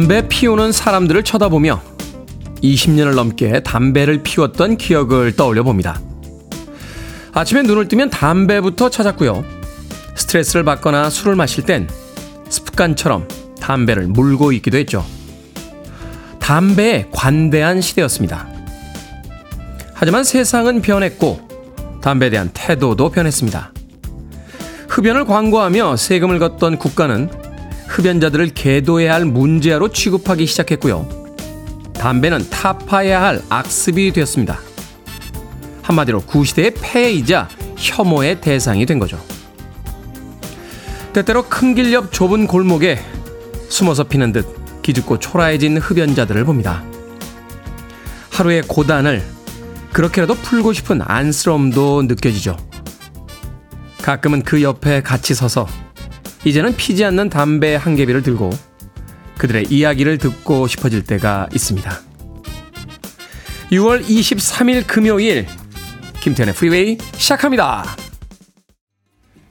담배 피우는 사람들을 쳐다보며 20년을 넘게 담배를 피웠던 기억을 떠올려 봅니다. 아침에 눈을 뜨면 담배부터 찾았고요. 스트레스를 받거나 술을 마실 땐 습관처럼 담배를 물고 있기도 했죠. 담배에 관대한 시대였습니다. 하지만 세상은 변했고 담배에 대한 태도도 변했습니다. 흡연을 광고하며 세금을 걷던 국가는 흡연자들을 계도해야 할 문제로 취급하기 시작했고요. 담배는 타파해야 할 악습이 되었습니다. 한마디로 구시대의 폐해이자 혐오의 대상이 된 거죠. 때때로 큰 길 옆 좁은 골목에 숨어서 피는 듯 기죽고 초라해진 흡연자들을 봅니다. 하루의 고단을 그렇게라도 풀고 싶은 안쓰러움도 느껴지죠. 가끔은 그 옆에 같이 서서 이제는 피지 않는 담배 한 개비를 들고 그들의 이야기를 듣고 싶어질 때가 있습니다. 6월 23일 금요일 김태훈의 프리웨이 시작합니다.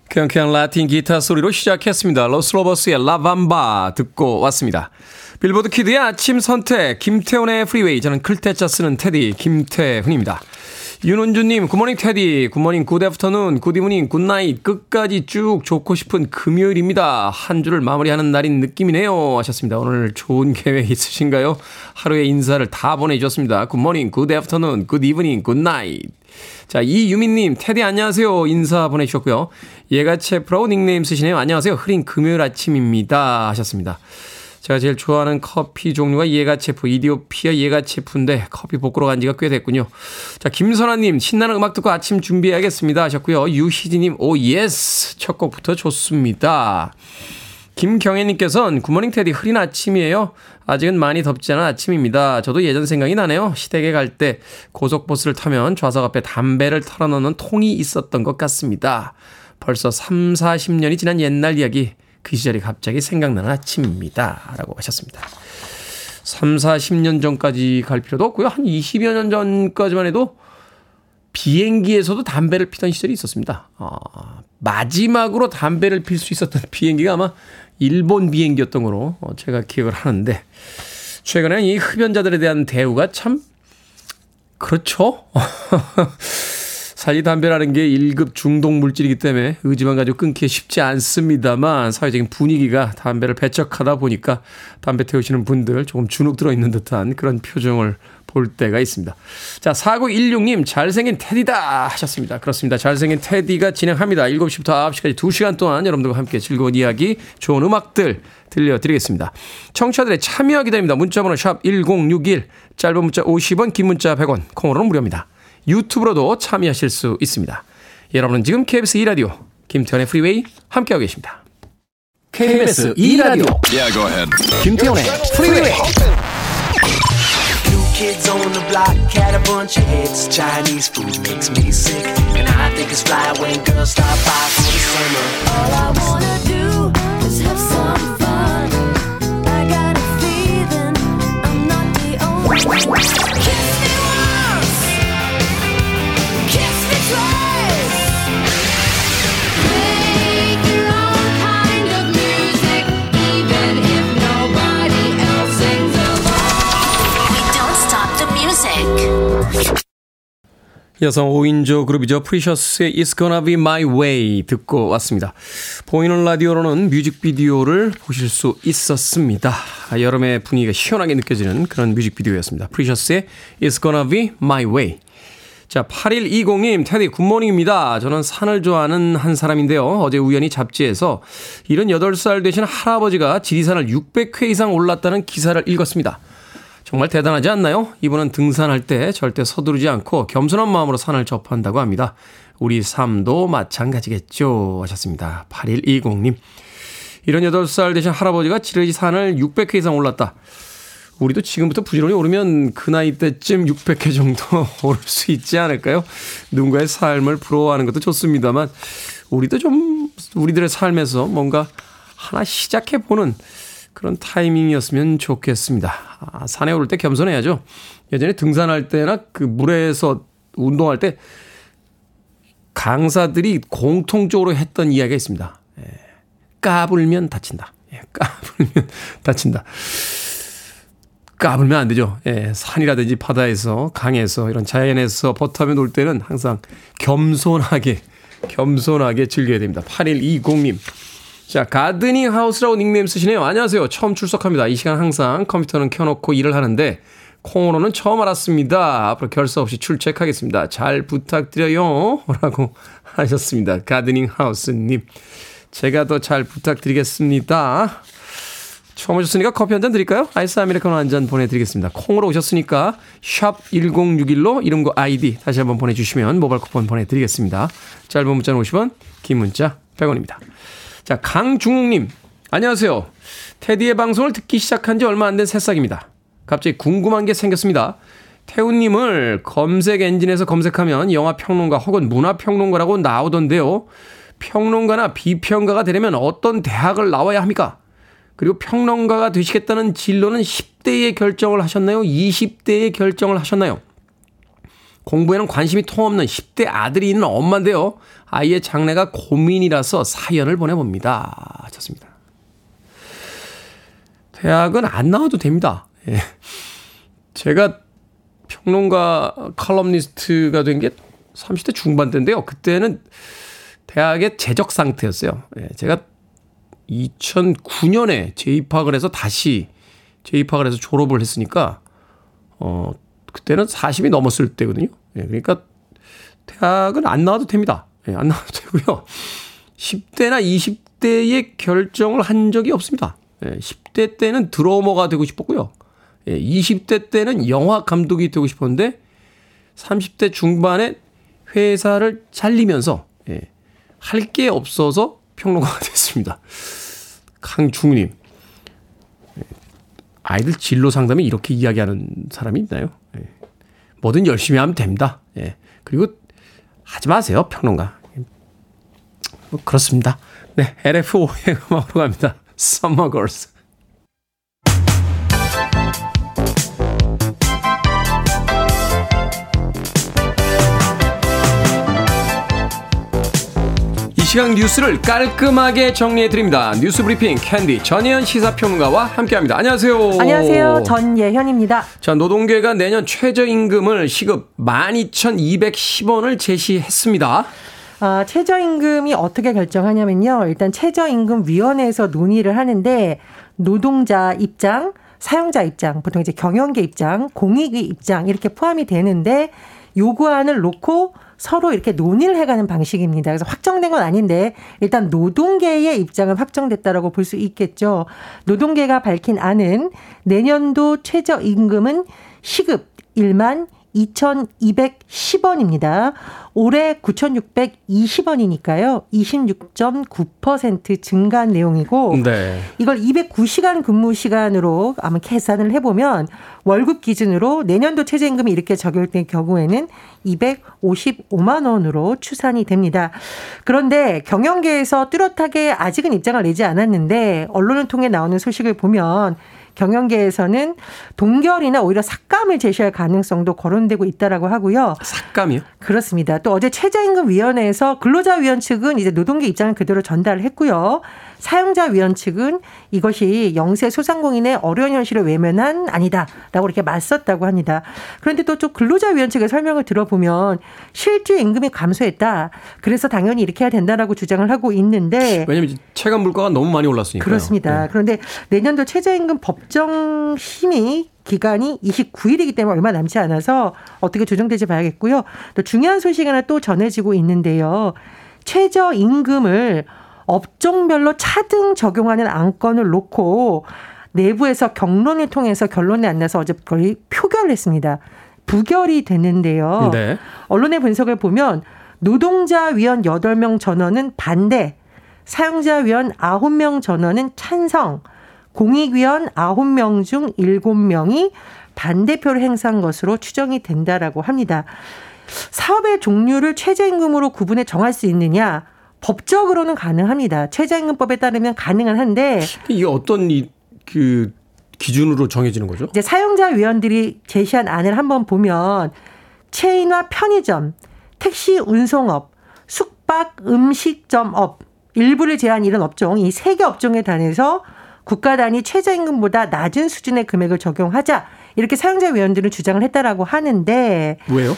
경쾌한 라틴 기타 소리로 시작했습니다. 로스 로보스의 La Bamba 듣고 왔습니다. 빌보드 키드의 아침 선택 김태훈의 프리웨이 저는 클 태 자 쓰는 테디 김태훈입니다. 윤은주님, 굿모닝 테디, 굿모닝 굿애프터눈, 굿이브닝, 굿나잇, 끝까지 쭉 좋고 싶은 금요일입니다. 한 주를 마무리하는 날인 느낌이네요. 하셨습니다. 오늘 좋은 계획 있으신가요? 하루의 인사를 다 보내주셨습니다. 굿모닝, 굿애프터눈, 굿이브닝, 굿나잇. 자, 이유민님, 테디 안녕하세요. 인사 보내주셨고요. 예가체프라고 닉네임 쓰시네요. 안녕하세요. 흐린 금요일 아침입니다. 하셨습니다. 제가 제일 좋아하는 커피 종류가 예가체프, 이디오피아 예가체프인데 커피 볶으러 간 지가 꽤 됐군요. 자, 김선아님, 신나는 음악 듣고 아침 준비해야겠습니다. 하셨고요. 유희진님, 오, yes! 첫 곡부터 좋습니다. 김경애님께서는 good morning 테디 흐린 아침이에요. 아직은 많이 덥지 않은 아침입니다. 저도 예전 생각이 나네요. 시댁에 갈 때 고속버스를 타면 좌석 앞에 담배를 털어놓는 통이 있었던 것 같습니다. 벌써 3, 40년이 지난 옛날 이야기. 그 시절이 갑자기 생각나는 아침입니다. 라고 하셨습니다. 3, 40년 전까지 갈 필요도 없고요. 한 20여 년 전까지만 해도 비행기에서도 담배를 피던 시절이 있었습니다. 어, 마지막으로 담배를 필 수 있었던 비행기가 아마 일본 비행기였던 거로 어, 제가 기억을 하는데 최근에 이 흡연자들에 대한 대우가 참 그렇죠. 사실 담배라는 게 1급 중독 물질이기 때문에 의지만 가지고 끊기 쉽지 않습니다만 사회적인 분위기가 담배를 배척하다 보니까 담배 태우시는 분들 조금 주눅 들어 있는 듯한 그런 표정을 볼 때가 있습니다. 자, 4916님, 잘생긴 테디다 하셨습니다. 그렇습니다. 잘생긴 테디가 진행합니다. 7시부터 9시까지 2시간 동안 여러분들과 함께 즐거운 이야기, 좋은 음악들 들려드리겠습니다. 청취자들의 참여 기다립니다. 문자번호 샵 1061, 짧은 문자 50원, 긴 문자 100원, 콩으로는 무료입니다. 유튜브로도 참여하실 수 있습니다. 여러분은 지금 KBS 2라디오 김태훈의 프리웨이 함께하고 계십니다. KBS 2라디오 yeah, 김태현의 프리웨이 kids on the block had a bunch of hits. Chinese food makes me sick. And I think it's fly when girls stop by for the summer. All I wanna do is have some fun. I got a feeling I'm not the only one. 여성 5인조 그룹이죠. 프리셔스의 It's Gonna Be My Way 듣고 왔습니다. 보이는 라디오로는 뮤직비디오를 보실 수 있었습니다. 여름의 분위기가 시원하게 느껴지는 그런 뮤직비디오였습니다. 프리셔스의 It's Gonna Be My Way. 자, 8120님, 테디 good morning입니다. 저는 산을 좋아하는 한 사람인데요. 어제 우연히 잡지에서 78살 되신 할아버지가 지리산을 600회 이상 올랐다는 기사를 읽었습니다. 정말 대단하지 않나요? 이분은 등산할 때 절대 서두르지 않고 겸손한 마음으로 산을 접한다고 합니다. 우리 삶도 마찬가지겠죠. 하셨습니다. 8120님. 78살 되신 할아버지가 지르지 산을 600회 이상 올랐다. 우리도 지금부터 부지런히 오르면 그 나이 때쯤 600회 정도 오를 수 있지 않을까요? 누군가의 삶을 부러워하는 것도 좋습니다만, 우리도 좀 우리들의 삶에서 뭔가 하나 시작해보는 그런 타이밍이었으면 좋겠습니다. 아, 산에 오를 때 겸손해야죠. 예전에 등산할 때나 그 물에서 운동할 때 강사들이 공통적으로 했던 이야기가 있습니다. 예, 까불면 다친다. 예, 까불면 다친다. 까불면 안 되죠. 예, 산이라든지 바다에서, 강에서, 이런 자연에서 버터며 놀 때는 항상 겸손하게, 겸손하게 즐겨야 됩니다. 8120님. 자, 가드닝 하우스라고 닉네임 쓰시네요. 안녕하세요. 처음 출석합니다. 이 시간 항상 컴퓨터는 켜놓고 일을 하는데, 콩으로는 처음 알았습니다. 앞으로 결석 없이 출첵하겠습니다. 잘 부탁드려요. 라고 하셨습니다. 가드닝 하우스님. 제가 더 잘 부탁드리겠습니다. 처음 오셨으니까 커피 한 잔 드릴까요? 아이스 아메리카노 한 잔 보내드리겠습니다. 콩으로 오셨으니까 샵 1061로 이름과 아이디 다시 한번 보내주시면 모바일 쿠폰 보내드리겠습니다. 짧은 문자는 50원, 긴 문자 100원입니다. 자, 강중욱님. 안녕하세요. 테디의 방송을 듣기 시작한 지 얼마 안 된 새싹입니다. 갑자기 궁금한 게 생겼습니다. 태우님을 검색 엔진에서 검색하면 영화 평론가 혹은 문화 평론가라고 나오던데요. 평론가나 비평가가 되려면 어떤 대학을 나와야 합니까? 그리고 평론가가 되시겠다는 진로는 10대에 결정을 하셨나요? 20대에 결정을 하셨나요? 공부에는 관심이 통없는 10대 아들이 있는 엄마인데요. 아이의 장래가 고민이라서 사연을 보내봅니다. 좋습니다. 대학은 안 나와도 됩니다. 예. 제가 평론가 칼럼니스트가 된 게 30대 중반 때인데요. 그때는 대학의 재적 상태였어요. 예. 제가 2009년에 재입학을 해서 다시 재입학을 해서 졸업을 했으니까 어 그때는 40이 넘었을 때거든요. 예, 그러니까 대학은 안 나와도 됩니다. 예, 안 나와도 되고요. 10대나 20대의 결정을 한 적이 없습니다. 예, 10대 때는 드러머가 되고 싶었고요. 예, 20대 때는 영화 감독이 되고 싶었는데 30대 중반에 회사를 잘리면서 예, 할 게 없어서 평론가가 됐습니다. 강중우님. 아이들 진로 상담에 이렇게 이야기하는 사람이 있나요? 예. 뭐든 열심히 하면 됩니다. 예. 그리고 하지 마세요, 평론가. 뭐 그렇습니다. 네, LF5의 음악으로 갑니다. Summer Girls. 시각 뉴스를 깔끔하게 정리해 드립니다. 뉴스 브리핑 캔디 전예현 시사평론가와 함께합니다. 안녕하세요. 안녕하세요. 전예현입니다. 자, 노동계가 내년 최저임금을 시급 12,210원을 제시했습니다. 아, 최저임금이 어떻게 결정하냐면요. 일단 최저임금위원회에서 논의를 하는데 노동자 입장, 사용자 입장, 보통 이제 경영계 입장, 공익의 입장 이렇게 포함이 되는데 요구안을 놓고 서로 이렇게 논의를 해가는 방식입니다. 그래서 확정된 건 아닌데 일단 노동계의 입장은 확정됐다라고 볼 수 있겠죠. 노동계가 밝힌 안은 내년도 최저임금은 시급 1만 2,210원입니다. 올해 9,620원이니까요. 26.9% 증가한 내용이고 네. 이걸 209시간 근무 시간으로 아마 계산을 해보면 월급 기준으로 내년도 최저임금이 이렇게 적용될 경우에는 255만 원으로 추산이 됩니다. 그런데 경영계에서 뚜렷하게 아직은 입장을 내지 않았는데 언론을 통해 나오는 소식을 보면 경영계에서는 동결이나 오히려 삭감을 제시할 가능성도 거론되고 있다라고 하고요. 삭감이요? 그렇습니다. 또 어제 최저임금위원회에서 근로자위원 측은 이제 노동계 입장을 그대로 전달을 했고요. 사용자 위원 측은 이것이 영세 소상공인의 어려운 현실을 외면한 아니다라고 이렇게 맞섰다고 합니다. 그런데 또 좀 근로자 위원 측의 설명을 들어보면 실제 임금이 감소했다. 그래서 당연히 이렇게 해야 된다라고 주장을 하고 있는데 왜냐하면 체감 물가가 너무 많이 올랐으니까 그렇습니다. 네. 그런데 내년도 최저임금 법정 심의 기간이 29일이기 때문에 얼마 남지 않아서 어떻게 조정될지 봐야겠고요. 또 중요한 소식 하나 또 전해지고 있는데요. 최저임금을 업종별로 차등 적용하는 안건을 놓고 내부에서 경론을 통해서 결론이 안 나서 어제 거의 표결을 했습니다. 부결이 됐는데요. 네. 언론의 분석을 보면 노동자 위원 8명 전원은 반대, 사용자 위원 9명 전원은 찬성, 공익위원 9명 중 7명이 반대표를 행사한 것으로 추정이 된다라고 합니다. 사업의 종류를 최저임금으로 구분해 정할 수 있느냐? 법적으로는 가능합니다. 최저임금법에 따르면 가능은 한데 이게 어떤 이, 그 기준으로 정해지는 거죠? 이제 사용자 위원들이 제시한 안을 한번 보면 체인과 편의점, 택시 운송업, 숙박 음식점업 일부를 제한 이런 업종 이 세 개 업종에 단해서 국가 단위 최저임금보다 낮은 수준의 금액을 적용하자 이렇게 사용자 위원들은 주장을 했다라고 하는데 왜요?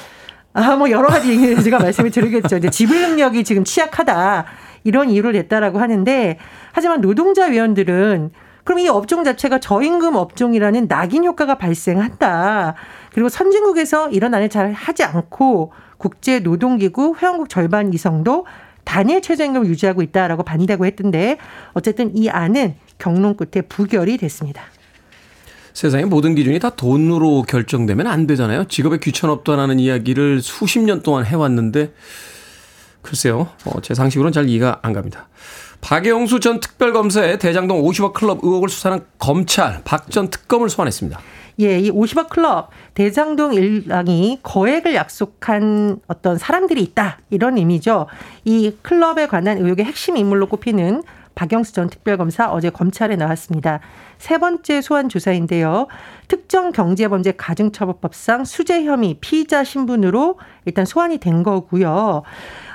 아, 뭐 여러 가지 제가 말씀을 드리겠죠. 이제 지불 능력이 지금 취약하다. 이런 이유를 냈다라고 하는데 하지만 노동자 위원들은 그럼 이 업종 자체가 저임금 업종이라는 낙인 효과가 발생한다. 그리고 선진국에서 이런 안을 잘 하지 않고 국제 노동기구 회원국 절반 이상도 단일 최저임금을 유지하고 있다라고 반대하고 했던데 어쨌든 이 안은 경론 끝에 부결이 됐습니다. 세상의 모든 기준이 다 돈으로 결정되면 안 되잖아요. 직업에 귀천 없다라는 이야기를 수십 년 동안 해왔는데 글쎄요. 어, 제 상식으로는 잘 이해가 안 갑니다. 박영수 전 특별검사의 대장동 50억 클럽 의혹을 수사하는 검찰 박 전 특검을 소환했습니다. 예, 이 50억 클럽 대장동 일당이 거액을 약속한 어떤 사람들이 있다 이런 의미죠. 이 클럽에 관한 의혹의 핵심 인물로 꼽히는 박영수 전 특별검사 어제 검찰에 나왔습니다. 세 번째 소환 조사인데요. 특정 경제범죄 가중처벌법상 수재 혐의 피의자 신분으로 일단 소환이 된 거고요.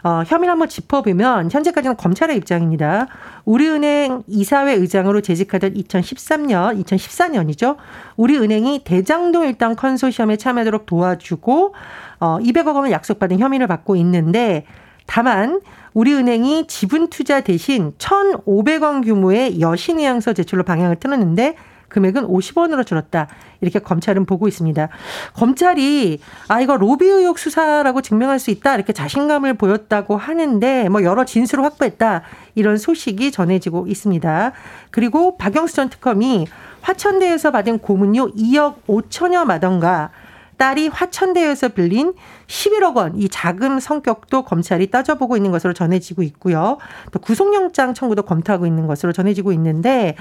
어, 혐의를 한번 짚어보면 현재까지는 검찰의 입장입니다. 우리은행 이사회 의장으로 재직하던 2013년, 2014년이죠. 우리은행이 대장동 일당 컨소시엄에 참여하도록 도와주고 어, 200억 원을 약속받은 혐의를 받고 있는데 다만 우리은행이 지분 투자 대신 1,500원 규모의 여신의향서 제출로 방향을 틀었는데 금액은 50원으로 줄었다. 이렇게 검찰은 보고 있습니다. 검찰이 아 이거 로비 의혹 수사라고 증명할 수 있다. 이렇게 자신감을 보였다고 하는데 뭐 여러 진술을 확보했다. 이런 소식이 전해지고 있습니다. 그리고 박영수 전 특검이 화천대에서 받은 고문료 2억 5천여 마던가 딸이 화천대에서 빌린 11억 원 이 자금 성격도 검찰이 따져보고 있는 것으로 전해지고 있고요. 또 구속영장 청구도 검토하고 있는 것으로 전해지고 있는데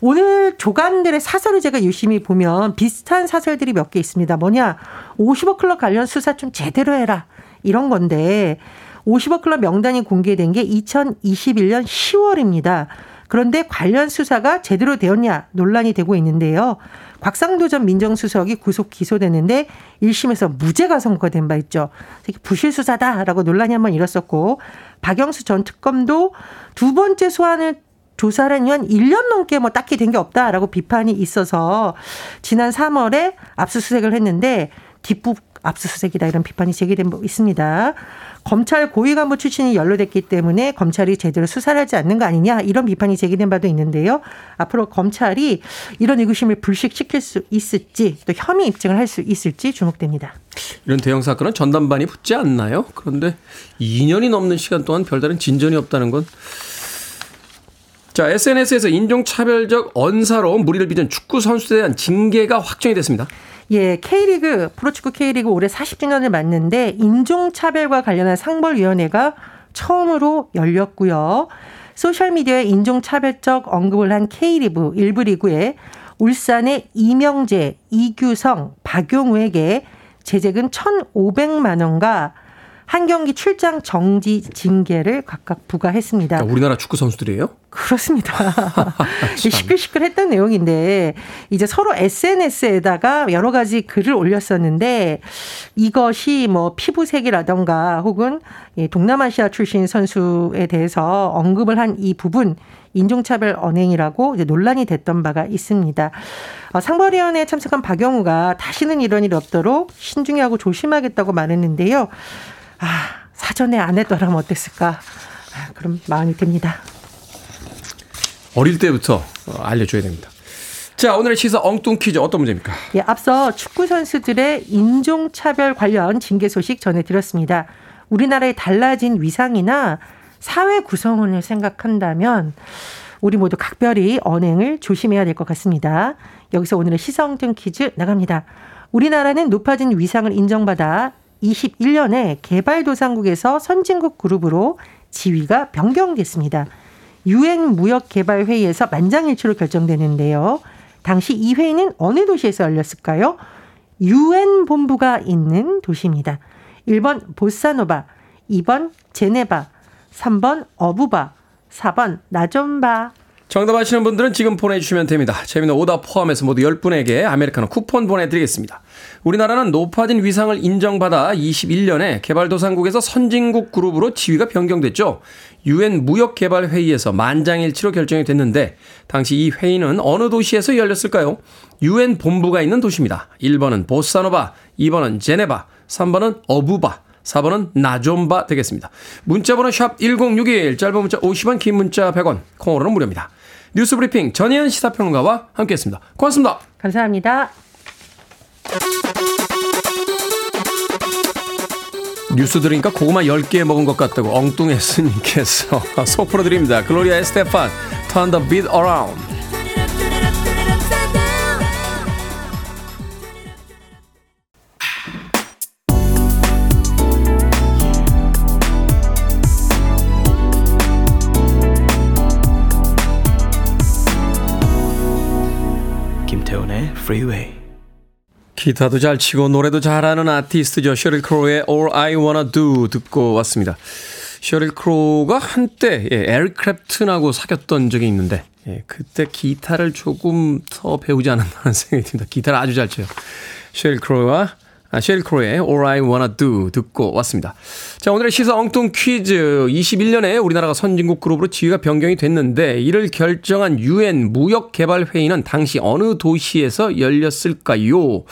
오늘 조간들의 사설을 제가 유심히 보면 비슷한 사설들이 몇 개 있습니다. 뭐냐 50억 클럽 관련 수사 좀 제대로 해라 이런 건데 50억 클럽 명단이 공개된 게 2021년 10월입니다. 그런데 관련 수사가 제대로 되었냐 논란이 되고 있는데요. 곽상도 전 민정수석이 구속 기소됐는데 1심에서 무죄가 선고가 된바 있죠. 부실 수사다라고 논란이 한번 일었었고 박영수 전 특검도 두 번째 소환을 조사를 한 1년 넘게 뭐 딱히 된 게 없다라고 비판이 있어서 지난 3월에 압수수색을 했는데 뒷북 압수수색이다 이런 비판이 제기된 바 있습니다. 검찰 고위 간부 출신이 연루됐기 때문에 검찰이 제대로 수사를 하지 않는 거 아니냐 이런 비판이 제기된 바도 있는데요. 앞으로 검찰이 이런 의구심을 불식시킬 수 있을지 또 혐의 입증을 할 수 있을지 주목됩니다. 이런 대형 사건은 전담반이 붙지 않나요? 그런데 2년이 넘는 시간 동안 별다른 진전이 없다는 건 자, SNS에서 인종차별적 언사로 무리를 빚은 축구 선수에 대한 징계가 확정이 됐습니다. 예, K리그, 프로축구 K리그 올해 40주년을 맞는데 인종차별과 관련한 상벌위원회가 처음으로 열렸고요. 소셜미디어에 인종차별적 언급을 한 K리그 일부 리그에 울산의 이명재, 이규성, 박용우에게 제재금 1,500만 원과 한 경기 출장 정지 징계를 각각 부과했습니다. 그러니까 우리나라 축구 선수들이에요? 그렇습니다. 시끌시끌했던 내용인데 이제 서로 SNS에다가 여러 가지 글을 올렸었는데 이것이 뭐 피부색이라던가 혹은 동남아시아 출신 선수에 대해서 언급을 한 이 부분 인종차별 언행이라고 논란이 됐던 바가 있습니다. 어, 상벌위원회에 참석한 박영우가 다시는 이런 일이 없도록 신중히 하고 조심하겠다고 말했는데요. 아, 사전에 안 했더라면 어땠을까? 아, 그럼 마음이 듭니다. 어릴 때부터 알려줘야 됩니다. 자, 오늘의 시사 엉뚱 퀴즈 어떤 문제입니까? 예, 앞서 축구 선수들의 인종차별 관련 징계 소식 전해드렸습니다. 우리나라의 달라진 위상이나 사회 구성원을 생각한다면 우리 모두 각별히 언행을 조심해야 될 것 같습니다. 여기서 오늘의 시사 엉뚱 퀴즈 나갑니다. 우리나라는 높아진 위상을 인정받아 21년에 개발도상국에서 선진국 그룹으로 지위가 변경됐습니다. 유엔 무역개발회의에서 만장일치로 결정되는데요. 당시 이 회의는 어느 도시에서 열렸을까요? 유엔 본부가 있는 도시입니다. 1번 보사노바, 2번 제네바, 3번 어부바, 4번 나좀바. 정답 아시는 분들은 지금 보내주시면 됩니다. 재미는 오답 포함해서 모두 10분에게 아메리카노 쿠폰 보내드리겠습니다. 우리나라는 높아진 위상을 인정받아 21년에 개발도상국에서 선진국 그룹으로 지위가 변경됐죠. 유엔 무역개발회의에서 만장일치로 결정이 됐는데 당시 이 회의는 어느 도시에서 열렸을까요? 유엔 본부가 있는 도시입니다. 1번은 보사노바, 2번은 제네바, 3번은 어부바, 4번은 나좀바 되겠습니다. 문자번호 샵 1061, 짧은 문자 50원, 긴 문자 100원, 콩으로는 무료입니다. 뉴스 브리핑 전혜연 시사평론가와 함께했습니다. 고맙습니다. 감사합니다. 뉴스 들으니까 고구마 10개 먹은 것 같다고 엉뚱했으님께서 속 풀어드립니다. 글로리아 에스테판, Turn the Beat Around. Freeway. 기타도 잘 치고 노래도 잘하는 아티스트죠. 셰릴 크로의 All I Wanna Do 듣고 왔습니다. 셰릴 크로가 한때 예, 에릭 크랩튼하고 사귀었던 적이 있는데 예, 그때 기타를 조금 더 배우지 않았나 생각이 듭니다. 기타를 아주 잘 쳐요. 셰릴 크로와 아, 쉘 크로의 All I Wanna Do 듣고 왔습니다. 자, 오늘의 시사 엉뚱 퀴즈. 21년에 우리나라가 선진국 그룹으로 지위가 변경이 됐는데 이를 결정한 유엔 무역개발회의는 당시 어느 도시에서 열렸을까요?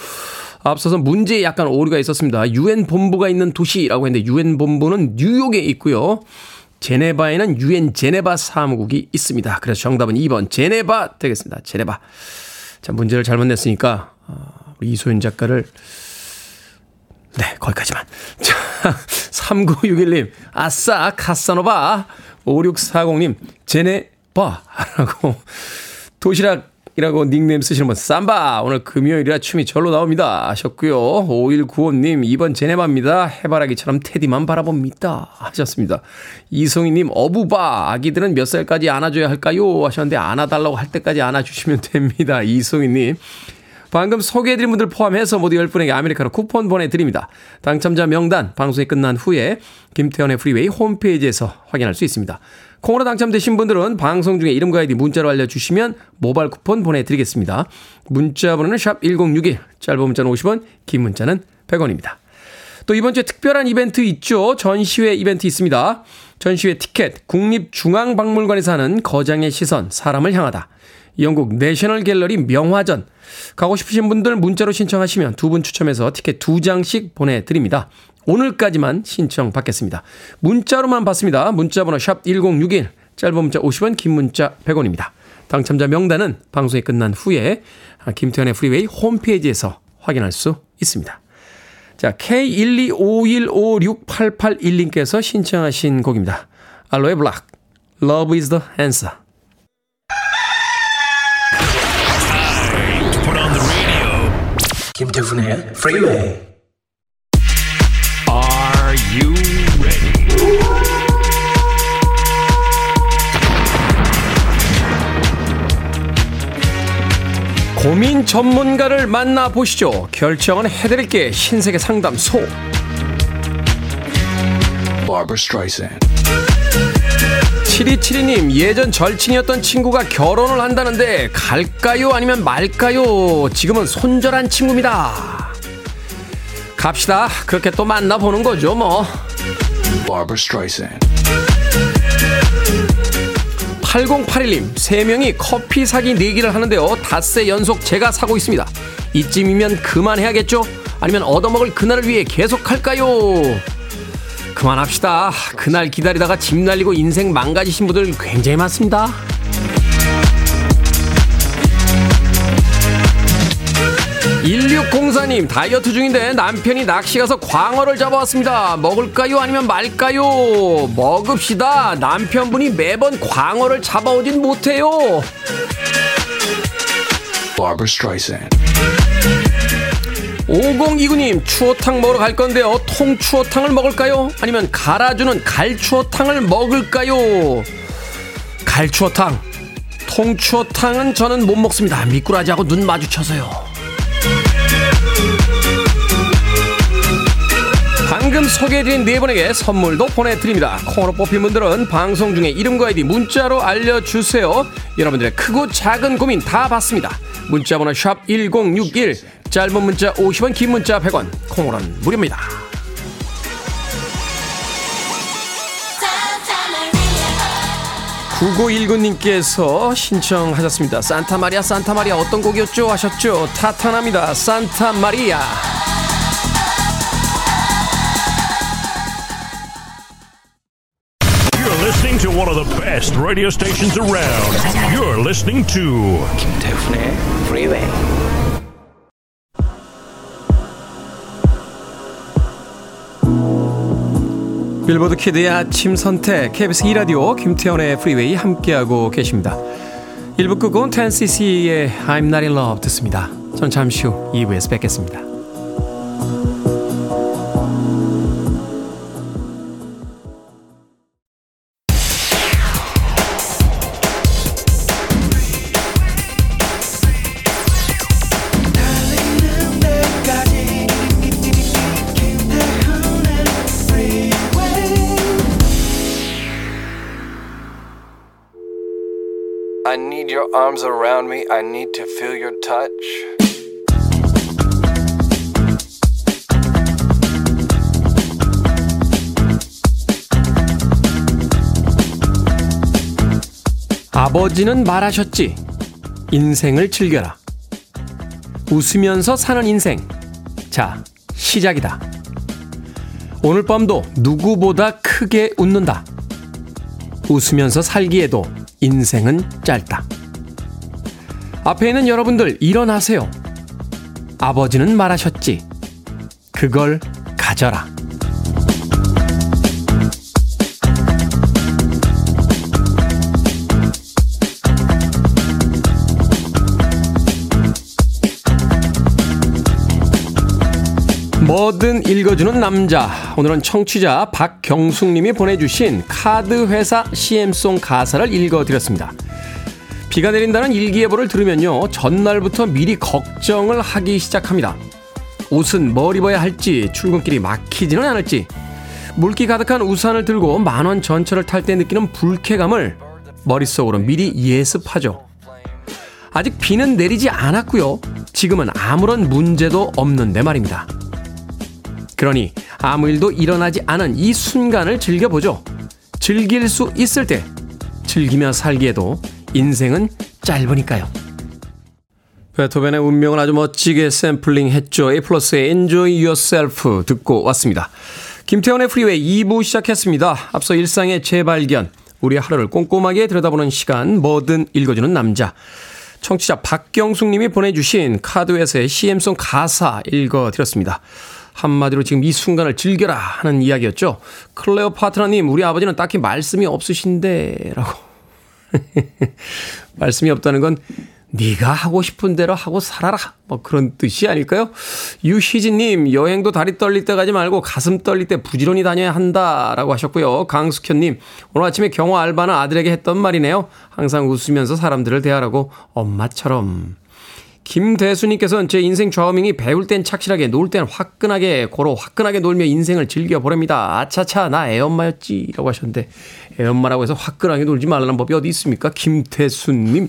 앞서서 문제에 약간 오류가 있었습니다. 유엔 본부가 있는 도시라고 했는데 유엔 본부는 뉴욕에 있고요. 제네바에는 유엔 제네바 사무국이 있습니다. 그래서 정답은 2번 제네바 되겠습니다. 제네바. 자, 문제를 잘못 냈으니까 어, 이소연 작가를 네, 거기까지만. 자, 3961님, 아싸, 카사노바. 5640님, 제네바. 라고, 도시락이라고 닉네임 쓰시는 분, 쌈바. 오늘 금요일이라 춤이 절로 나옵니다. 하셨고요 5195님, 2번 제네바입니다. 해바라기처럼 테디만 바라봅니다. 하셨습니다. 이송희님, 어부바. 아기들은 몇 살까지 안아줘야 할까요? 하셨는데, 안아달라고 할 때까지 안아주시면 됩니다. 이송희님. 방금 소개해드린 분들 포함해서 모두 10분에게 아메리카노 쿠폰 보내드립니다. 당첨자 명단 방송이 끝난 후에 김태훈의 프리웨이 홈페이지에서 확인할 수 있습니다. 콩으로 당첨되신 분들은 방송 중에 이름과 아이디 문자로 알려주시면 모바일 쿠폰 보내드리겠습니다. 문자 번호는 샵 1061, 짧은 문자는 50원, 긴 문자는 100원입니다. 또 이번 주에 특별한 이벤트 있죠. 전시회 이벤트 있습니다. 전시회 티켓, 국립중앙박물관에서 하는 거장의 시선, 사람을 향하다. 영국 내셔널 갤러리 명화전. 가고 싶으신 분들 문자로 신청하시면 두 분 추첨해서 티켓 두 장씩 보내드립니다. 오늘까지만 신청 받겠습니다. 문자로만 받습니다. 문자번호 샵 1061, 짧은 문자 50원, 긴 문자 100원입니다. 당첨자 명단은 방송이 끝난 후에 김태훈의 프리웨이 홈페이지에서 확인할 수 있습니다. 자, K125156881님께서 신청하신 곡입니다. 알로에 블락, Love is the answer. 김태훈의 프리웨이 Are you ready? 고민 전문가를 만나보시죠. 결정은 해드릴게 신세계 상담소. 7272님, 예전 절친이었던 친구가 결혼을 한다는데 갈까요? 아니면 말까요? 지금은 손절한 친구입니다. 갑시다. 그렇게 또 만나보는 거죠, 뭐. 8081님, 3명이 커피 사기 내기를 하는데요. 닷새 연속 제가 사고 있습니다. 이쯤이면 그만해야겠죠? 아니면 얻어먹을 그날을 위해 계속할까요? 그만합시다. 그날 기다리다가 집 날리고 인생 망가지신 분들 굉장히 많습니다. 1604님 다이어트 중인데 남편이 낚시 가서 광어를 잡아왔습니다. 먹을까요? 아니면 말까요? 먹읍시다. 남편분이 매번 광어를 잡아오진 못해요. 5029님 추어탕 먹으러 갈 건데요 통추어탕을 먹을까요? 아니면 갈아주는 갈추어탕을 먹을까요? 갈추어탕 통추어탕은 저는 못 먹습니다 미꾸라지하고 눈 마주쳐서요 방금 소개해드린 네 분에게 선물도 보내드립니다. 콩으로 뽑힌 분들은 방송 중에 이름과 아이디 문자로 알려주세요. 여러분들의 크고 작은 고민 다 받습니다. 문자번호 샵 1061, 짧은 문자 50원, 긴 문자 100원, 콩으로는 무료입니다. 9919님께서 신청하셨습니다. 산타마리아, 산타마리아 어떤 곡이었죠? 하셨죠? 타타나입니다. 산타마리아. You're listening to one of the best radio stations around. You're listening to 김태훈의 Freeway. 빌보드 키드의 아침 선택 KBS 2라디오 김태훈의 프리웨이 함께하고 계십니다. 1부 끝곡은 10cc의 I'm Not In Love 듣습니다. 전 잠시 후 2부에서 뵙겠습니다. I need your arms around me. I need to feel your touch. 아버지는 말하셨지. 인생을 즐겨라. 웃으면서 사는 인생. 자, 시작이다. 오늘 밤도 누구보다 크게 웃는다. 웃으면서 살기에도 인생은 짧다. 앞에 있는 여러분들 일어나세요. 아버지는 말하셨지. 그걸 가져라. 뭐든 읽어주는 남자. 오늘은 청취자 박경숙님이 보내주신 카드 회사 CM송 가사를 읽어드렸습니다. 비가 내린다는 일기예보를 들으면요. 전날부터 미리 걱정을 하기 시작합니다. 옷은 뭘 입어야 할지, 출근길이 막히지는 않을지, 물기 가득한 우산을 들고 만원 전철을 탈 때 느끼는 불쾌감을 머릿속으로 미리 예습하죠. 아직 비는 내리지 않았고요. 지금은 아무런 문제도 없는데 말입니다. 그러니 아무 일도 일어나지 않은 이 순간을 즐겨보죠. 즐길 수 있을 때 즐기며 살기에도 인생은 짧으니까요. 베토벤의 운명을 아주 멋지게 샘플링 했죠. A 플러스의 Enjoy Yourself 듣고 왔습니다. 김태원의 프리웨이 2부 시작했습니다. 앞서 일상의 재발견, 우리 하루를 꼼꼼하게 들여다보는 시간, 뭐든 읽어주는 남자. 청취자 박경숙 님이 보내주신 카드에서의 CM송 가사 읽어드렸습니다. 한마디로 지금 이 순간을 즐겨라 하는 이야기였죠. 클레오 파트너님, 우리 아버지는 딱히 말씀이 없으신데 라고. 말씀이 없다는 건 네가 하고 싶은 대로 하고 살아라. 뭐 그런 뜻이 아닐까요? 유희진님, 여행도 다리 떨릴 때 가지 말고 가슴 떨릴 때 부지런히 다녀야 한다라고 하셨고요. 강숙현님, 오늘 아침에 경호 알바는 아들에게 했던 말이네요. 항상 웃으면서 사람들을 대하라고 엄마처럼. 김대수님께서는 제 인생 좌우명이 배울 땐 착실하게, 놀 땐 화끈하게, 고로 화끈하게 놀며 인생을 즐겨보렵니다. 아차차, 나 애엄마였지. 라고 하셨는데, 애엄마라고 해서 화끈하게 놀지 말라는 법이 어디 있습니까? 김대수님.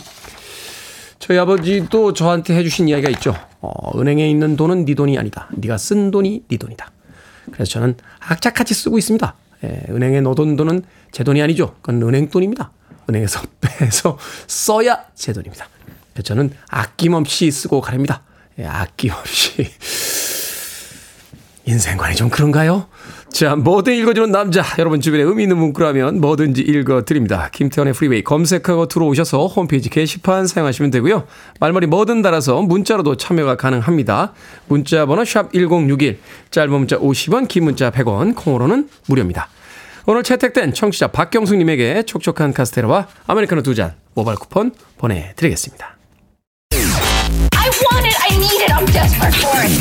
저희 아버지도 저한테 해주신 이야기가 있죠. 어, 은행에 있는 돈은 네 돈이 아니다. 네가 쓴 돈이 네 돈이다. 그래서 저는 악착같이 쓰고 있습니다. 예, 은행에 넣어둔 돈은 제 돈이 아니죠. 그건 은행 돈입니다. 은행에서 빼서 써야 제 돈입니다. 저는 아낌없이 쓰고 가렵니다. 예, 아낌없이. 인생관이 좀 그런가요? 자, 뭐든 읽어주는 남자. 여러분 주변에 의미 있는 문구라면 뭐든지 읽어드립니다. 김태원의 프리웨이 검색하고 들어오셔서 홈페이지 게시판 사용하시면 되고요. 말머리 뭐든 달아서 문자로도 참여가 가능합니다. 문자 번호 샵 1061, 짧은 문자 50원, 긴 문자 100원, 콩으로는 무료입니다. 오늘 채택된 청취자 박경숙님에게 촉촉한 카스테라와 아메리카노 두 잔 모바일 쿠폰 보내드리겠습니다. I want it. I need it. I'm desperate for it.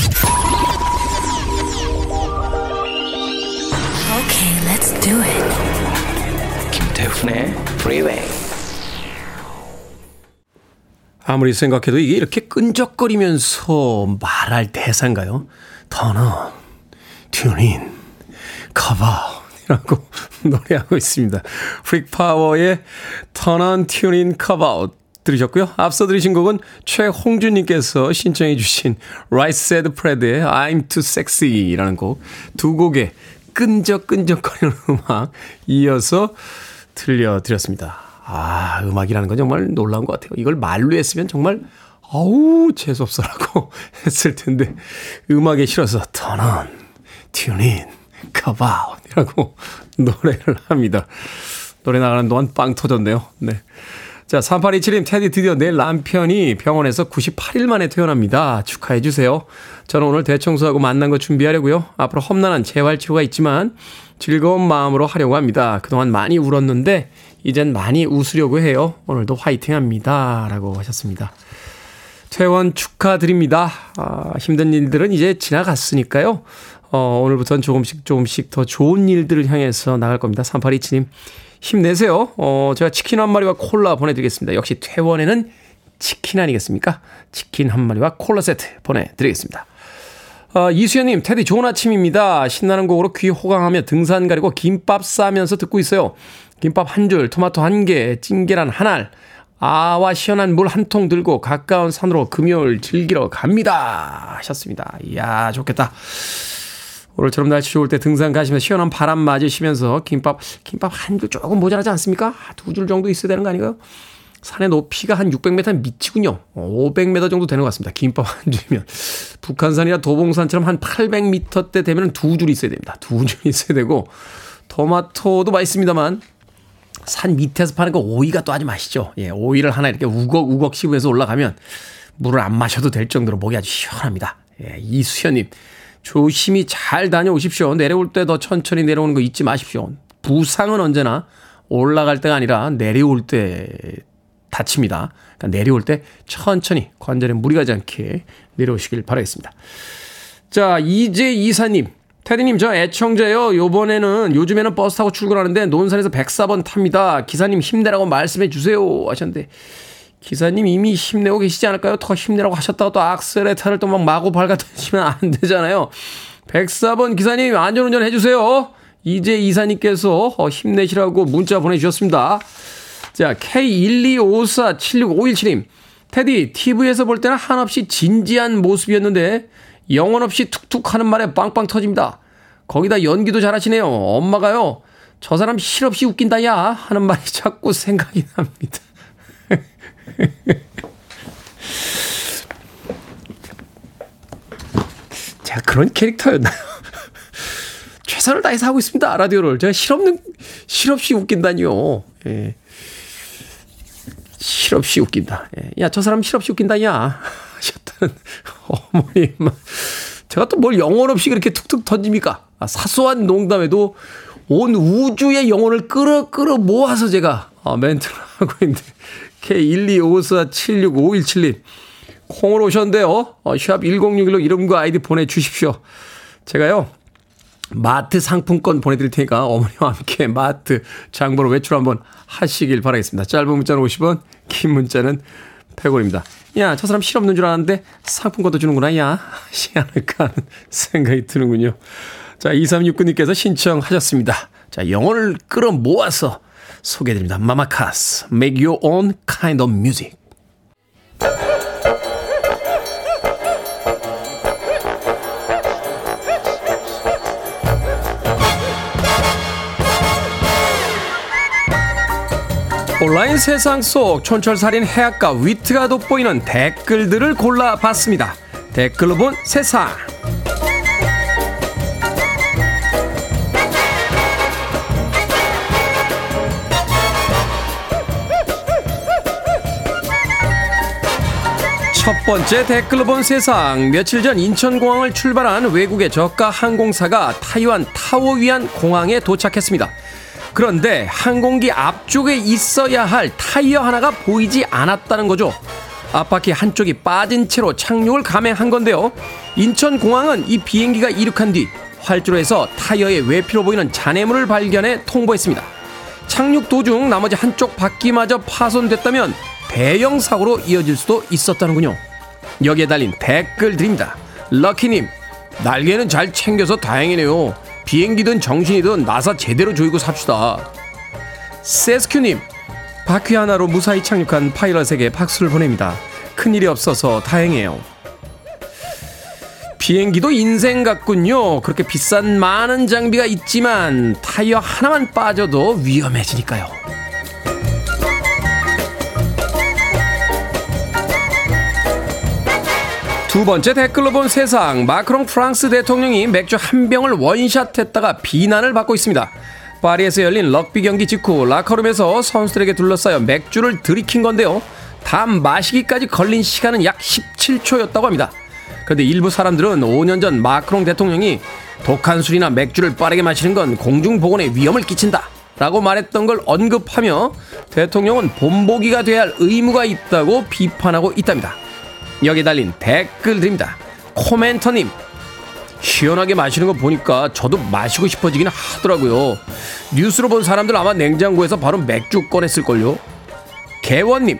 Okay, let's do it. 김태훈의 Freeway. 아무리 생각해도 이게 이렇게 끈적거리면서 말할 대사인가요? 터너, 튜닝, 커버이라고 노래하고 있습니다. Freak Power의 Turn on Tune in Cop out 들으셨고요. 앞서 들으신 곡은 최홍준님께서 신청해 주신 Right Said Fred의 I'm Too Sexy라는 곡 두 곡의 끈적끈적거리는 음악 이어서 들려드렸습니다. 아, 음악이라는 건 정말 놀라운 것 같아요. 이걸 말로 했으면 정말 어우 재수없어라고 했을 텐데 음악에 실어서 turn on, tune in, come out이라고 노래를 합니다. 노래 나가는 동안 빵 터졌네요. 네. 자, 3827님, 테디 드디어 내 남편이 병원에서 98일 만에 퇴원합니다. 축하해주세요. 저는 오늘 대청소하고 만난 거 준비하려고요. 앞으로 험난한 재활치료가 있지만 즐거운 마음으로 하려고 합니다. 그동안 많이 울었는데, 이젠 많이 웃으려고 해요. 오늘도 화이팅 합니다. 라고 하셨습니다. 퇴원 축하드립니다. 아, 힘든 일들은 이제 지나갔으니까요. 어, 오늘부터는 조금씩 조금씩 더 좋은 일들을 향해서 나갈 겁니다. 3827님. 힘내세요. 어, 제가 치킨 한 마리와 콜라 보내드리겠습니다. 역시 퇴원에는 치킨 아니겠습니까? 치킨 한 마리와 콜라 세트 보내드리겠습니다. 어, 이수연님, 테디 좋은 아침입니다. 신나는 곡으로 귀 호강하며 등산 가리고 김밥 싸면서 듣고 있어요. 김밥 한 줄, 토마토 한 개, 찐계란 한 알, 아와 시원한 물 한 통 들고 가까운 산으로 금요일 즐기러 갑니다. 하셨습니다. 이야, 좋겠다. 오늘처럼 날씨 좋을 때 등산 가시면서 시원한 바람 맞으시면서 김밥, 김밥 한 줄 조금 모자라지 않습니까? 두 줄 정도 있어야 되는 거 아닌가요? 산의 높이가 한 600m 미치군요. 500m 정도 되는 것 같습니다. 김밥 한 줄이면. 북한산이나 도봉산처럼 한 800m대 되면 두 줄 있어야 됩니다. 두 줄 있어야 되고, 토마토도 맛있습니다만, 산 밑에서 파는 거 오이가 또 아주 맛있죠. 예, 오이를 하나 이렇게 우걱우걱 씹으면서 올라가면 물을 안 마셔도 될 정도로 목이 아주 시원합니다. 예, 이수현님. 조심히 잘 다녀오십시오. 내려올 때 더 천천히 내려오는 거 잊지 마십시오. 부상은 언제나 올라갈 때가 아니라 내려올 때 다칩니다. 그러니까 내려올 때 천천히 관절에 무리 가지 않게 내려오시길 바라겠습니다. 자, 이재 이사님. 테디님, 저 애청자요. 요번에는, 요즘에는 버스 타고 출근하는데 논산에서 104번 탑니다. 기사님 힘내라고 말씀해 주세요. 하셨는데, 기사님 이미 힘내고 계시지 않을까요? 더 힘내라고 하셨다가 또 악셀레타를 또 막 마구 밟아던지면 안 되잖아요. 104번 기사님 안전운전 해주세요. 이제 이사님께서 어, 힘내시라고 문자 보내주셨습니다. 자, K125476517님. 테디, TV에서 볼 때는 한없이 진지한 모습이었는데, 영혼 없이 툭툭 하는 말에 빵빵 터집니다. 거기다 연기도 잘하시네요. 엄마가요, 저 사람 실없이 웃긴다, 야. 하는 말이 자꾸 생각이 납니다. 제가 그런 캐릭터였나요? 최선을 다해서 하고 있습니다. 라디오를. 제가 실없는, 실없이 웃긴다니요. 예. 실없이 웃긴다. 예. 야, 저 사람 실없이 웃긴다, 야. 하셨다는 어머님. 제가 또 뭘 영혼 없이 그렇게 툭툭 던집니까? 아, 사소한 농담에도 온 우주의 영혼을 끌어, 끌어 모아서 제가 어, 멘트를 하고 있는데. K125476517님. 콩으로 오셨는데요. 어, 샵 1061로 이름과 아이디 보내주십시오. 제가요. 마트 상품권 보내드릴 테니까 어머니와 함께 마트 장보러 외출 한번 하시길 바라겠습니다. 짧은 문자는 50원, 긴 문자는 100원입니다. 야, 저 사람 실없는 줄 알았는데 상품권도 주는구나, 야. 하시 않을까 하는 생각이 드는군요. 자, 2369님께서 신청하셨습니다. 자, 영혼을 끌어 모아서 소개해드립니다. 마마카스, make your own kind of music. 온라인 세상 속 촌철살인 해악과 위트가 돋보이는 댓글들을 골라봤습니다. 댓글로 본 세상. 첫 번째 댓글로 본 세상. 며칠 전 인천공항을 출발한 외국의 저가 항공사가 타이완 타오위안 공항에 도착했습니다. 그런데 항공기 앞쪽에 있어야 할 타이어 하나가 보이지 않았다는 거죠. 앞바퀴 한쪽이 빠진 채로 착륙을 감행한 건데요. 인천공항은 이 비행기가 이륙한 뒤 활주로에서 타이어의 외피로 보이는 잔해물을 발견해 통보했습니다. 착륙 도중 나머지 한쪽 바퀴마저 파손됐다면 대형 사고로 이어질 수도 있었다는군요. 여기에 달린 댓글 드립니다. 럭키님, 날개는 잘 챙겨서 다행이네요. 비행기든 정신이든 나사 제대로 조이고 삽시다. 세스큐님, 바퀴 하나로 무사히 착륙한 파일럿에게 박수를 보냅니다. 큰일이 없어서 다행이에요. 비행기도 인생 같군요. 그렇게 비싼 많은 장비가 있지만 타이어 하나만 빠져도 위험해지니까요. 두 번째 댓글로 본 세상 마크롱 프랑스 대통령이 맥주 한 병을 원샷했다가 비난을 받고 있습니다. 파리에서 열린 럭비 경기 직후 라커룸에서 선수들에게 둘러싸여 맥주를 들이킨 건데요. 다 마시기까지 걸린 시간은 약 17초였다고 합니다. 그런데 일부 사람들은 5년 전 마크롱 대통령이 독한 술이나 맥주를 빠르게 마시는 건 공중보건에 위험을 끼친다. 라고 말했던 걸 언급하며 대통령은 본보기가 돼야 할 의무가 있다고 비판하고 있답니다. 여기 달린 댓글들입니다. 코멘터님, 시원하게 마시는 거 보니까 저도 마시고 싶어지긴 하더라고요. 뉴스로 본 사람들 아마 냉장고에서 바로 맥주 꺼냈을걸요. 개원님,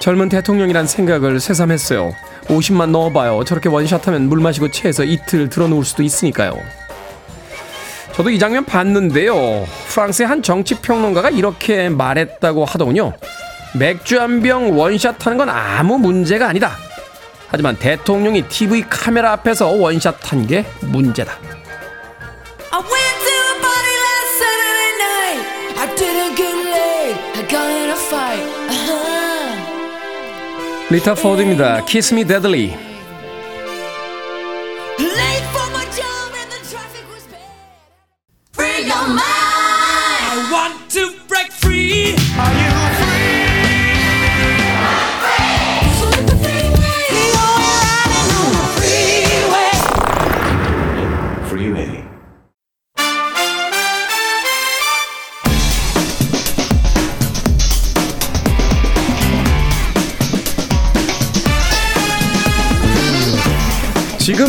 젊은 대통령이란 생각을 새삼했어요. 50만 넣어봐요. 저렇게 원샷하면 물 마시고 체해서 이틀 들어놓을 수도 있으니까요. 저도 이 장면 봤는데요. 프랑스의 한 정치평론가가 이렇게 말했다고 하더군요. 맥주 한 병 원샷 하는 건 아무 문제가 아니다. 하지만 대통령이 TV 카메라 앞에서 원샷 한 게 문제다. Uh-huh. 리타 포드입니다. Kiss Me Deadly. Late for my job and the traffic was bad. Free your mind.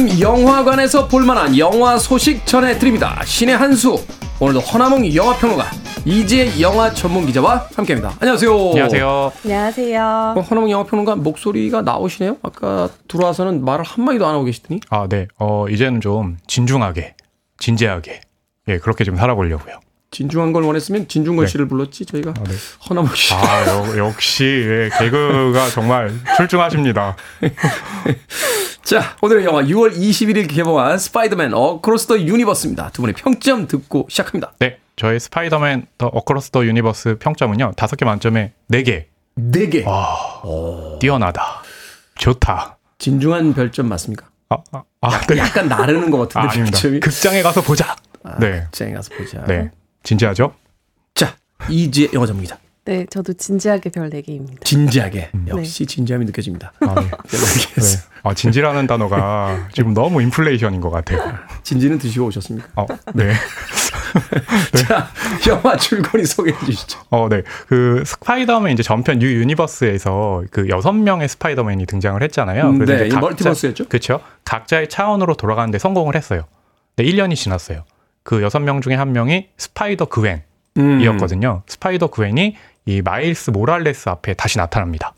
지금 영화관에서 볼만한 영화 소식 전해드립니다. 신의 한수. 오늘도 허나몽 영화평론가 이지혜 영화 전문 기자와 함께합니다. 안녕하세요. 안녕하세요. 안녕하세요. 어, 허나몽 영화평론가 목소리가 나오시네요. 아까 들어와서는 말을 한 마디도 안 하고 계시더니. 아, 네. 어, 이제는 좀 진중하게, 진지하게, 예, 그렇게 좀 살아보려고요. 진중한 걸 원했으면 진중걸 네. 씨를 불렀지 저희가 네. 허나몽 씨. 아, 여- 역시, 예, 개그가 정말 출중하십니다. 자 오늘의 영화 6월 21일 개봉한 스파이더맨 어크로스 더 유니버스입니다. 두 분의 평점 듣고 시작합니다. 네. 저희 스파이더맨 더 어크로스 더 유니버스 평점은요, 다섯 개 만점에 네 개. 네 개. 뛰어나다. 좋다. 진중한 별점 맞습니까? 아, 아, 아, 네. 약간 나르는 것 같은데 아. 별점이. 극장에 가서 보자. 네. 극장에 가서 보자. 네. 진지하죠? 자 이지혜 영화 전문 기자. 네, 저도 진지하게 별 4개입니다. 진지하게 음. 역시 진지함이 느껴집니다. 아, 네. 네. 아, 진지라는 단어가 지금 너무 인플레이션인 것 같아요. 진지는 드시고 오셨습니까? 어, 네. 자 영화 줄거리 소개해 주시죠. 어, 네. 그 스파이더맨 이제 전편 뉴 유니버스에서 그 여섯 명의 스파이더맨이 등장을 했잖아요. 음, 그래서 네, 이제 이 멀티버스였죠? 그렇죠. 각자의 차원으로 돌아가는데 성공을 했어요. 네, 1년이 지났어요. 그 여섯 명 중에 한 명이 스파이더 그웬이었거든요. 음. 스파이더 그웬이 이 마일스 모랄레스 앞에 다시 나타납니다.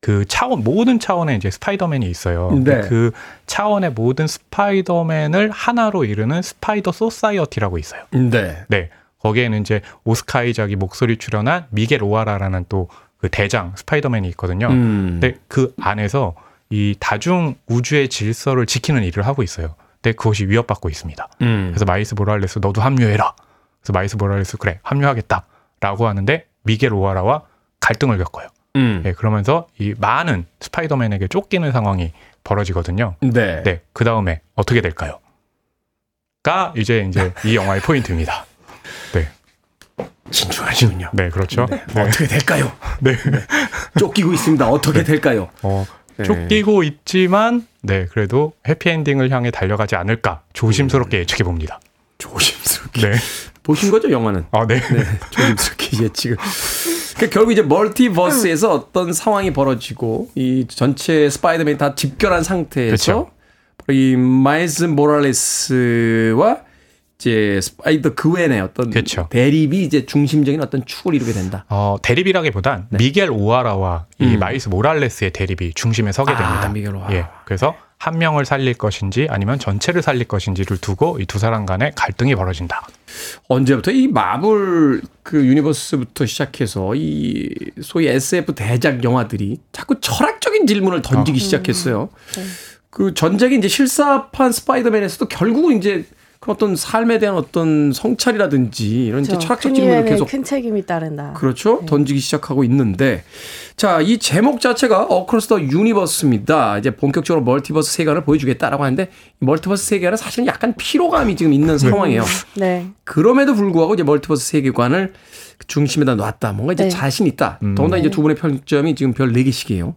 그 차원 모든 차원에 이제 스파이더맨이 있어요. 네. 그 차원의 모든 스파이더맨을 하나로 이루는 스파이더 소사이어티라고 있어요. 네. 네. 거기에는 이제 오스카 이작이 목소리 출연한 미겔 오하라라는 또 그 대장 스파이더맨이 있거든요. 음. 근데 그 안에서 이 다중 우주의 질서를 지키는 일을 하고 있어요. 근데 그것이 위협받고 있습니다. 음. 그래서 마일스 모랄레스 너도 합류해라. 그래서 마일스 모랄레스 그래 합류하겠다라고 하는데 미겔 오하라와 갈등을 겪어요. 음. 네, 그러면서 이 많은 스파이더맨에게 쫓기는 상황이 벌어지거든요. 네. 네, 그 다음에 어떻게 될까요? 가 이제 이제 이 영화의 포인트입니다. 네, 진중하시군요. 네, 그렇죠. 네. 네, 어떻게 될까요? 네. 쫓기고 있습니다. 어떻게 될까요? 어, 네. 쫓기고 있지만, 네, 그래도 해피엔딩을 향해 달려가지 않을까 조심스럽게 음. 예측해 봅니다. 조심스럽게. 네, 보신 거죠, 영화는? 아, 네, 네, 조심스럽게 예측을. 그러니까 결국 이제 멀티버스에서 어떤 상황이 벌어지고 이 전체 스파이더맨이 다 집결한 상태에서 그쵸. 이 마일스 모랄레스와 이제 스파이더 그웬의 어떤 그쵸. 대립이 이제 중심적인 어떤 축을 이루게 된다. 어, 대립이라기보단 미겔 오하라와 이 네. 음. 마일스 모랄레스의 대립이 중심에 서게 아, 됩니다. 미겔 오하라. 예, 그래서 한 명을 살릴 것인지 아니면 전체를 살릴 것인지를 두고 이 두 사람 간의 갈등이 벌어진다. 언제부터 이 마블 그 유니버스부터 시작해서 이 소위 SF 대작 영화들이 자꾸 철학적인 질문을 던지기 시작했어요. 그 전작이 이제 실사판 스파이더맨에서도 결국은 이제 그런 어떤 삶에 대한 어떤 성찰이라든지 이런 그렇죠. 철학적 큰 질문을 계속 큰 책임이 따른다. 그렇죠. 던지기 시작하고 있는데 자, 이 제목 자체가 어크로스 더 유니버스입니다. 이제 본격적으로 멀티버스 세계관을 보여주겠다라고 하는데 이 멀티버스 세계관은 사실은 약간 피로감이 지금 있는 상황이에요. 네. 그럼에도 불구하고 이제 멀티버스 세계관을 중심에다 놨다. 뭔가 이제 네. 자신 있다. 더군다나 이제 두 분의 평점이 지금 별 4개씩이에요.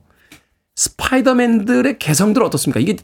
스파이더맨들의 개성들 어떻습니까? 이게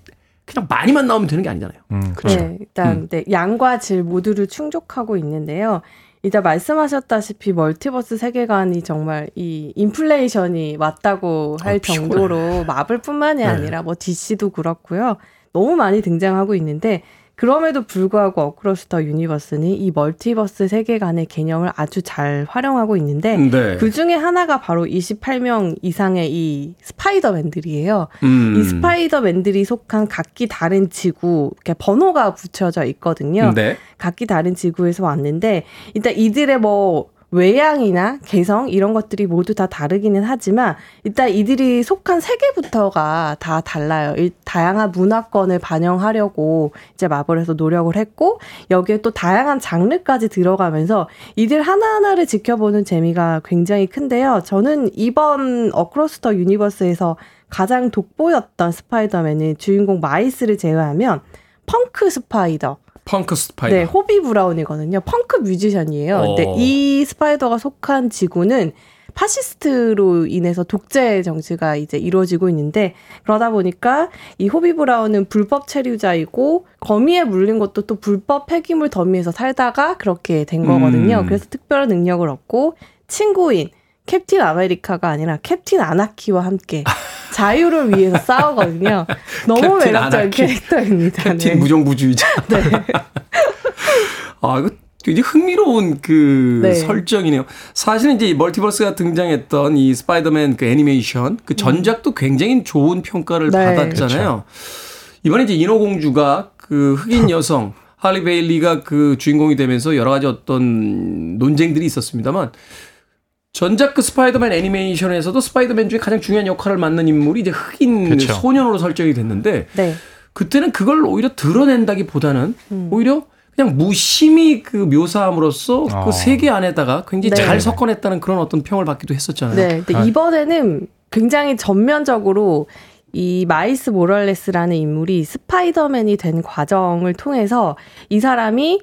그냥 많이만 나오면 되는 게 아니잖아요. 음, 그렇죠. 네, 일단 음. 네, 양과 질 모두를 충족하고 있는데요. 이제 말씀하셨다시피 멀티버스 세계관이 정말 이 인플레이션이 왔다고 할 어, 피곤해. 정도로 마블뿐만이 네. 아니라 뭐 DC도 그렇고요. 너무 많이 등장하고 있는데 그럼에도 불구하고 어크로스 더 유니버스는 이 멀티버스 세계관의 개념을 아주 잘 활용하고 있는데 네. 그 중에 하나가 바로 28명 이상의 이 스파이더맨들이에요. 음. 이 스파이더맨들이 속한 각기 다른 지구, 이렇게 번호가 붙여져 있거든요. 네. 각기 다른 지구에서 왔는데, 일단 이들의 뭐, 외양이나 개성 이런 것들이 모두 다 다르기는 하지만 일단 이들이 속한 세계부터가 다 달라요. 이 다양한 문화권을 반영하려고 이제 마블에서 노력을 했고 여기에 또 다양한 장르까지 들어가면서 이들 하나하나를 지켜보는 재미가 굉장히 큰데요. 저는 이번 어크로스 더 유니버스에서 가장 돋보였던 스파이더맨은 주인공 마일스를 제외하면 펑크 스파이더. 펑크 스파이더. 네, 호비 브라운이거든요. 펑크 뮤지션이에요. 근데 어. 이 스파이더가 속한 지구는 파시스트로 인해서 독재 정치가 이제 이루어지고 있는데 그러다 보니까 이 호비 브라운은 불법 체류자이고 거미에 물린 것도 또 불법 폐기물 더미에서 살다가 그렇게 된 거거든요. 음. 그래서 특별한 능력을 얻고 친구인 캡틴 아메리카가 아니라 캡틴 아나키와 함께 자유를 위해서 싸우거든요. 너무 매력적인 아나키. 캐릭터입니다. 캡틴 네. 무정부주의자. 네. 아, 이거 굉장히 흥미로운 그 네. 설정이네요. 사실은 이제 이 멀티버스가 등장했던 이 스파이더맨 그 애니메이션 그 전작도 굉장히 좋은 평가를 네. 받았잖아요. 이번에 이제 인어공주가 그 흑인 여성 할리 베일리가 그 주인공이 되면서 여러 가지 어떤 논쟁들이 있었습니다만 전작 그 스파이더맨 애니메이션에서도 스파이더맨 중에 가장 중요한 역할을 맡는 인물이 이제 흑인 그쵸. 소년으로 설정이 됐는데 네. 그때는 그걸 오히려 드러낸다기보다는 음. 오히려 그냥 무심히 그 묘사함으로써 어. 그 세계 안에다가 굉장히 네. 잘 섞어냈다는 그런 어떤 평을 받기도 했었잖아요. 네. 근데 아. 이번에는 굉장히 전면적으로 이 마일스 모랄레스라는 인물이 스파이더맨이 된 과정을 통해서 이 사람이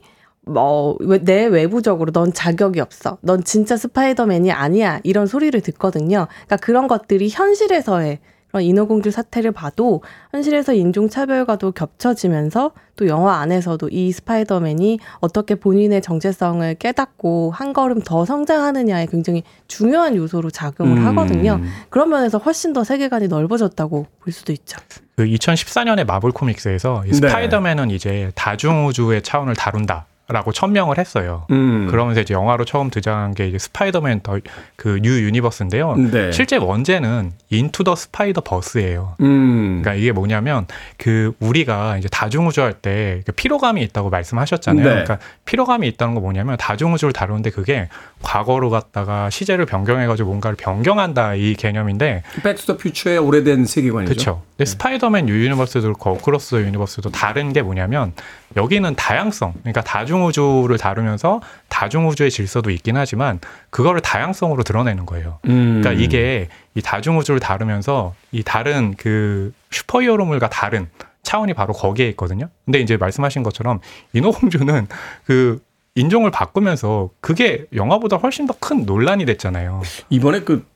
뭐 내외부적으로 넌 자격이 없어. 넌 진짜 스파이더맨이 아니야. 이런 소리를 듣거든요. 그러니까 그런 것들이 현실에서의 그런 인어공주 사태를 봐도 현실에서 인종차별과도 겹쳐지면서 또 영화 안에서도 이 스파이더맨이 어떻게 본인의 정체성을 깨닫고 한 걸음 더 성장하느냐에 굉장히 중요한 요소로 작용을 음. 하거든요. 그런 면에서 훨씬 더 세계관이 넓어졌다고 볼 수도 있죠. 그 2014년에 마블 코믹스에서 이 네. 스파이더맨은 이제 다중우주의 차원을 다룬다. 라고 천명을 했어요. 음. 그러면서 이제 영화로 처음 등장한 게 이제 스파이더맨 더 그 뉴 유니버스인데요. 네. 실제 원제는 인투 더 스파이더 버스예요. 음. 그러니까 이게 뭐냐면 그 우리가 이제 다중우주 할 때 피로감이 있다고 말씀하셨잖아요. 네. 그러니까 피로감이 있다는 거 뭐냐면 다중우주를 다루는데 그게 과거로 갔다가 시제를 변경해가지고 뭔가를 변경한다 이 개념인데 백투더 퓨처의 오래된 세계관이죠. 그렇죠. 근데 스파이더맨 뉴 유니버스도 그렇고 어크로스 유니버스도 다른 게 뭐냐면 여기는 다양성, 그러니까 다중우주를 다루면서 다중우주의 질서도 있긴 하지만 그거를 다양성으로 드러내는 거예요. 음. 그러니까 이게 이 다중우주를 다루면서 이 다른 그 슈퍼히어로물과 다른 차원이 바로 거기에 있거든요. 근데 이제 말씀하신 것처럼 인어공주는 그 인종을 바꾸면서 그게 영화보다 훨씬 더 큰 논란이 됐잖아요. 이번에 그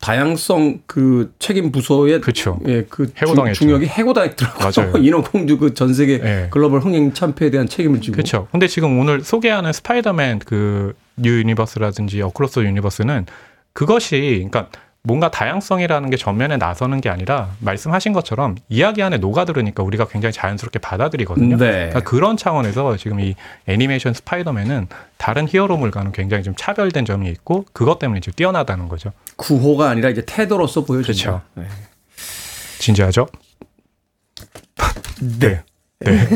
다양성 그 책임 부서의 그렇죠. 예, 그 해고당했죠. 중, 중역이 해고당했더라고요. 맞아요. 인어공주 그 전 세계 예. 글로벌 흥행 참패에 대한 책임을 지고. 그렇죠. 근데 지금 오늘 소개하는 스파이더맨 그 뉴 유니버스라든지 어크로스 유니버스는 그것이 그러니까 뭔가 다양성이라는 게 전면에 나서는 게 아니라 말씀하신 것처럼 이야기 안에 녹아들으니까 우리가 굉장히 자연스럽게 받아들이거든요. 네. 그러니까 그런 차원에서 지금 이 애니메이션 스파이더맨은 다른 히어로물과는 굉장히 좀 차별된 점이 있고 그것 때문에 지금 뛰어나다는 거죠. 구호가 아니라 이제 태도로서. 그렇죠. 네. 진지하죠? 네. 네.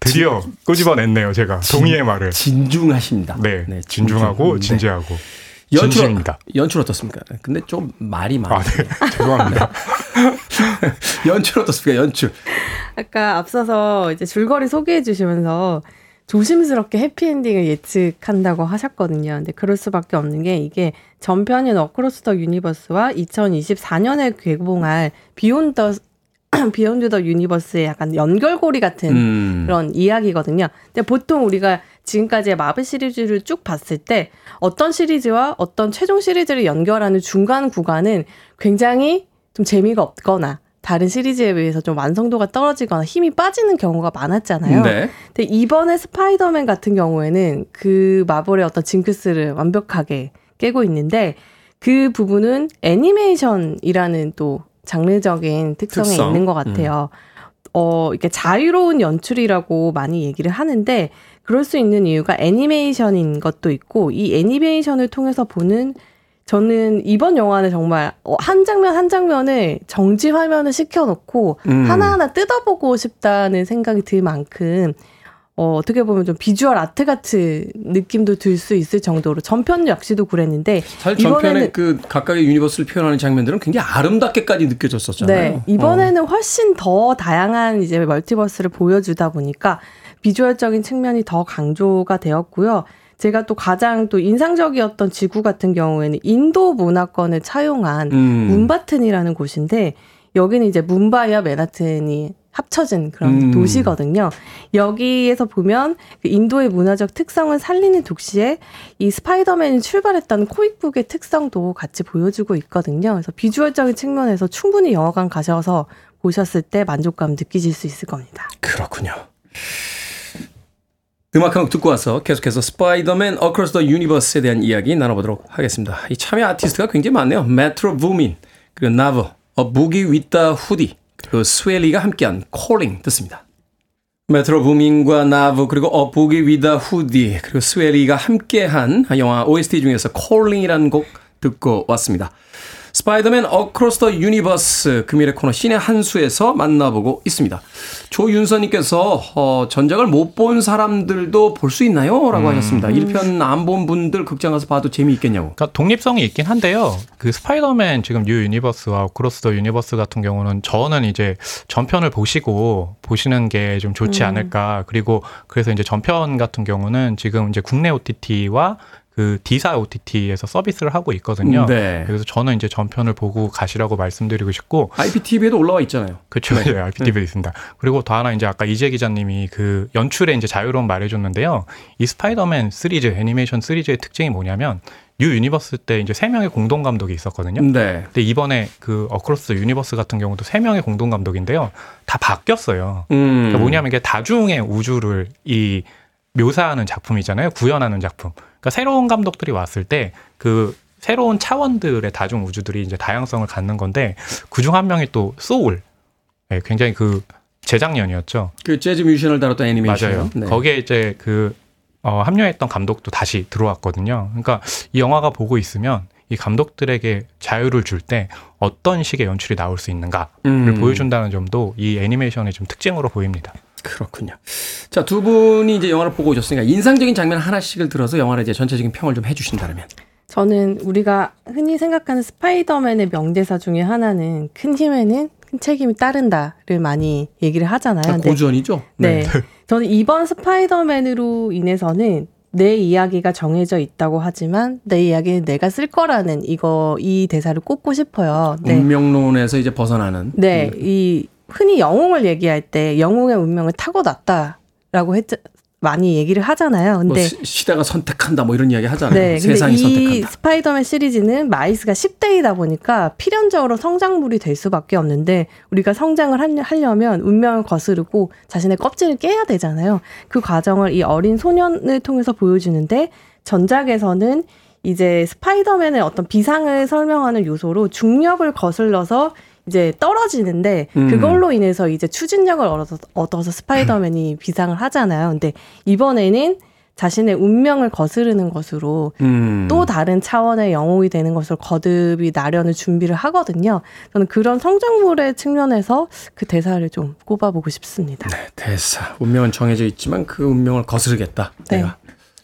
드디어 꼬집어냈네요, 제가. 동의의 말을. 진중하십니다. 네. 네, 진중하고 진중. 네. 진지하고. 연출, 진심입니다. 연출 어떻습니까? 근데 좀 말이 많아요. 아, 네. 죄송합니다. 연출 어떻습니까? 연출. 아까 앞서서 이제 줄거리 소개해 주시면서 조심스럽게 해피엔딩을 예측한다고 하셨거든요. 근데 그럴 수밖에 없는 게 이게 전편인 어크로스 더 유니버스와 2024년에 개봉할 비욘드 더 비욘드 더 유니버스의 약간 연결고리 같은 음. 그런 이야기거든요. 근데 보통 우리가 지금까지의 마블 시리즈를 쭉 봤을 때 어떤 시리즈와 어떤 최종 시리즈를 연결하는 중간 구간은 굉장히 좀 재미가 없거나 다른 시리즈에 비해서 좀 완성도가 떨어지거나 힘이 빠지는 경우가 많았잖아요. 네. 근데 이번에 스파이더맨 같은 경우에는 그 마블의 어떤 징크스를 완벽하게 깨고 있는데 그 부분은 애니메이션이라는 또 장르적인 특성이 특성. 있는 것 같아요. 어, 이게 자유로운 연출이라고 많이 얘기를 하는데 그럴 수 있는 이유가 애니메이션인 것도 있고 이 애니메이션을 통해서 보는 저는 이번 영화는 정말 어, 한 장면 한 장면을 정지 화면을 시켜놓고 음. 하나하나 뜯어보고 싶다는 생각이 들 만큼 어, 어떻게 보면 좀 비주얼 아트 같은 느낌도 들 수 있을 정도로 전편 역시도 그랬는데 사실 전편에 이번에는- 그 각각의 유니버스를 표현하는 장면들은 굉장히 아름답게까지 느껴졌었잖아요. 네. 이번에는 훨씬 더 다양한 이제 멀티버스를 보여주다 보니까 비주얼적인 측면이 더 강조가 되었고요. 제가 또 가장 또 인상적이었던 지구 같은 경우에는 인도 문화권을 차용한 음. 문바튼이라는 곳인데 여기는 이제 문바이와 맨하튼이 합쳐진 그런 음. 도시거든요. 여기에서 보면 그 인도의 문화적 특성을 살리는 동시에 이 스파이더맨이 출발했던 코믹북의 특성도 같이 보여주고 있거든요. 그래서 비주얼적인 측면에서 충분히 영화관 가셔서 보셨을 때 만족감 느끼실 수 있을 겁니다. 그렇군요. 음악 한 곡 듣고 와서 계속해서 스파이더맨 어크로스 더 유니버스에 대한 이야기 나눠보도록 하겠습니다. 이 참여 아티스트가 굉장히 많네요. 메트로 부민, 그리고 나브, 어 부기 위다 후디, 그리고 스웨이 리가 함께한 콜링 듣습니다. 메트로 부민과 나브 그리고 어 부기 위다 후디 그리고 스웨이 리가 함께한 영화 OST 중에서 콜링이라는 곡 듣고 왔습니다. 스파이더맨 어크로스 더 유니버스 금요일의 코너 씨네한수에서 만나보고 있습니다. 조윤서님께서 어, 전작을 못 본 사람들도 볼 수 있나요? 라고 하셨습니다. 1편 안 본 분들 극장 가서 봐도 재미있겠냐고. 그러니까 독립성이 있긴 한데요. 그 스파이더맨 지금 뉴 유니버스와 어크로스 더 유니버스 같은 경우는 저는 이제 전편을 보시고 보시는 게 좀 좋지 음. 않을까. 그리고 그래서 이제 전편 같은 경우는 지금 이제 국내 OTT와 그 D사 OTT에서 서비스를 하고 있거든요. 네. 그래서 저는 이제 전편을 보고 가시라고 말씀드리고 싶고 IPTV에도 올라와 있잖아요. 그렇죠. 네. IPTV에 있습니다. 그리고 더 하나 이제 아까 이지혜 기자님이 그 연출에 이제 자유로움 말해 줬는데요. 이 스파이더맨 시리즈 애니메이션 시리즈의 특징이 뭐냐면 뉴 유니버스 때 이제 세 명의 공동 감독이 있었거든요. 네. 근데 이번에 그 어크로스 유니버스 같은 경우도 세 명의 공동 감독인데요. 다 바뀌었어요. 음. 그러니까 뭐냐면 이게 다중의 우주를 이 묘사하는 작품이잖아요. 구현하는 작품. 그러니까 새로운 감독들이 왔을 때그 새로운 차원들의 다중 우주들이 이제 다양성을 갖는 건데 그중 한 명이 또 소울. 네, 굉장히 그 재작년이었죠. 그 재즈 뮤지션을 다뤘던 애니메이션. 맞아요. 네. 거기에 이제 그 어, 합류했던 감독도 다시 들어왔거든요. 그러니까 이 영화가 보고 있으면 이 감독들에게 자유를 줄 때 어떤 식의 연출이 나올 수 있는가를 음. 보여준다는 점도 이 애니메이션의 좀 특징으로 보입니다. 그렇군요. 자, 두 분이 이제 영화를 보고 오셨으니까 인상적인 장면 하나씩을 들어서 영화를 이제 전체적인 평을 좀 해주신다면. 저는 우리가 흔히 생각하는 스파이더맨의 명대사 중에 하나는 큰 힘에는 큰 책임이 따른다를 많이 얘기를 하잖아요. 아, 고전이죠? 네. 저는 이번 스파이더맨으로 인해서는 내 이야기가 정해져 있다고 하지만 내 이야기는 내가 쓸 거라는 이거 이 대사를 꼽고 싶어요. 네. 운명론에서 이제 벗어나는. 네. 음. 이 흔히 영웅을 얘기할 때 영웅의 운명을 타고났다라고 했 많이 얘기를 하잖아요. 뭐 근데 시, 시대가 선택한다 뭐 이런 이야기 하잖아요. 네, 세상이 선택한다. 스파이더맨 시리즈는 마일스가 10대이다 보니까 필연적으로 성장물이 될 수밖에 없는데 우리가 성장을 하려- 하려면 운명을 거스르고 자신의 껍질을 깨야 되잖아요. 그 과정을 이 어린 소년을 통해서 보여주는데 전작에서는 이제 스파이더맨의 어떤 비상을 설명하는 요소로 중력을 거슬러서 이제 떨어지는데 음. 그걸로 인해서 이제 추진력을 얻어서, 얻어서 스파이더맨이 비상을 하잖아요. 근데 이번에는 자신의 운명을 거스르는 것으로 음. 또 다른 차원의 영웅이 되는 것을 거듭이 나려는 준비를 하거든요. 저는 그런 성장물의 측면에서 그 대사를 좀 꼽아보고 싶습니다. 네, 대사. 운명은 정해져 있지만 그 운명을 거스르겠다. 네. 내가.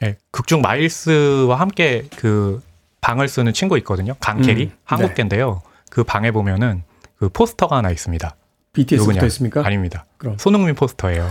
예, 극중 마일스와 함께 그 방을 쓰는 친구 있거든요. 강케 리 음, 한국계인데요. 그 방에 보면은 그 포스터가 하나 있습니다. BTS 누구냐? 있습니까? 아닙니다. 그럼. 손흥민 포스터예요.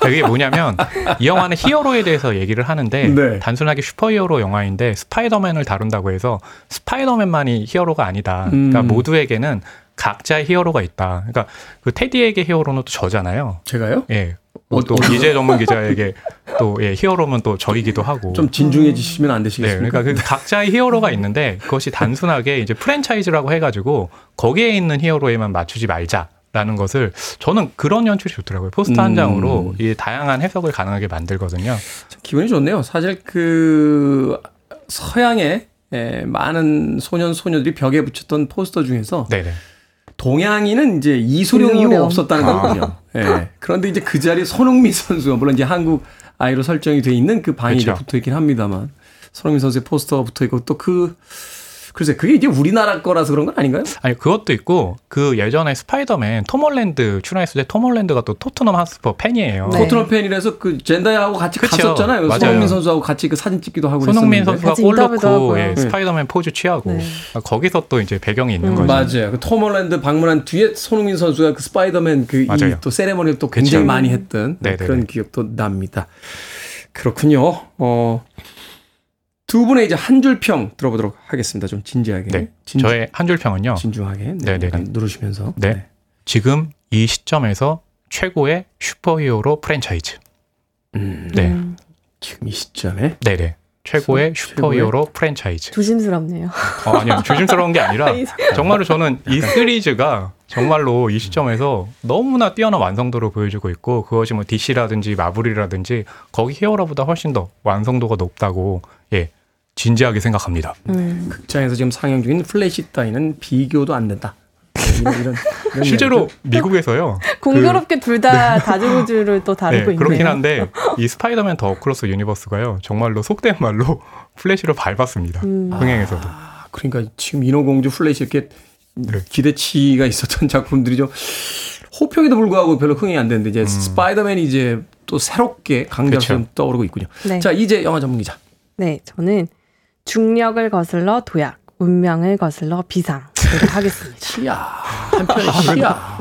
그게 뭐냐면 이 영화는 히어로에 대해서 얘기를 하는데 네. 단순하게 슈퍼히어로 영화인데 스파이더맨을 다룬다고 해서 스파이더맨만이 히어로가 아니다. 그러니까 음. 모두에게는 각자의 히어로가 있다. 그러니까 그 테디에게 히어로는 또 저잖아요. 제가요? 예. 뭐또 어, 어. 이지혜 전문 기자에게 또 예, 히어로면 또 저이기도 하고. 좀 진중해지시면 안 네, 되시겠습니까? 그러니까 그 각자의 히어로가 있는데 그것이 단순하게 이제 프랜차이즈라고 해가지고 거기에 있는 히어로에만 맞추지 말자 라는 것을 저는 그런 연출이 좋더라고요. 포스터 한 음. 장으로 이 다양한 해석을 가능하게 만들거든요. 참 기분이 좋네요. 사실 그 서양의 에, 많은 소년 소녀들이 벽에 붙였던 포스터 중에서 네네. 동양인은 이제 이소룡 이후. 없었다는 거거든요. 예. 그런데 이제 그 자리에 손흥민 선수가 물론 이제 한국 아이로 설정이 돼 있는 그 방이 이제 그렇죠. 붙어 있긴 합니다만 손흥민 선수의 포스터가 붙어 있고 또그 글쎄 그게 이제 우리나라 거라서 그런 건 아닌가요? 아니 그것도 있고 그 예전에 스파이더맨 톰 홀랜드 출연했을 때톰 홀랜드가 또 토트넘 핫스퍼 팬이에요. 네. 토트넘 팬이라서 그 젠다야하고 같이 그쵸. 갔었잖아요. 맞아요. 손흥민 선수하고 같이 그 사진 찍기도 하고 손흥민. 선수가 골 넣고. 예, 네. 스파이더맨 포즈 취하고 네. 거기서 또 이제 배경이 있는 음. 거죠. 맞아요. 그 톰 홀랜드 방문한 뒤에 손흥민 선수가 그 스파이더맨 그 또 세레머니를 또 굉장히 그쵸. 많이 했던 네네네. 그런 기억도 납니다. 그렇군요. 어, 두 분의 이제 한 줄 평 들어보도록 하겠습니다. 좀 진지하게. 네. 진, 저의 한 줄 평은요. 진중하게. 네. 약간 누르시면서. 네. 지금 이 시점에서 최고의 슈퍼히어로 프랜차이즈. 음, 네. 음, 지금 이 시점에 네네. 최고의 최- 슈퍼히어로 프랜차이즈. 조심스럽네요. 어, 아니요. 조심스러운 게 아니라 정말로 저는 이 시리즈가 정말로 이 시점에서 너무나 뛰어난 완성도를 보여주고 있고 그것이 뭐 DC라든지 마블이라든지 거기 히어로보다 훨씬 더 완성도가 높다고 예 진지하게 생각합니다. 음. 극장에서 지금 상영 중인 플래시 따위는 비교도 안 된다. 네, 이런, 이런, 이런 실제로. 미국에서요. 공교롭게 둘다 다중우주를 또 네, 다루고 있네요. 그렇긴 한데 이 스파이더맨 더 어크로스 유니버스가요 정말로 속된 말로 플래시를 밟았습니다. 음. 흥행에서도. 아, 그러니까 지금 인어공주 플래시 이렇게 네. 기대치가 있었던 작품들이 좀 호평에도 불구하고 별로 흥행이 안 되는데 이제 스파이더맨이 이제 또 새롭게 강자로 음. 떠오르고 있군요. 네. 자 이지혜 영화 전문 기자. 네, 저는 중력을 거슬러 도약, 운명을 거슬러 비상. 을 하겠습니다. 시야 한편의 시야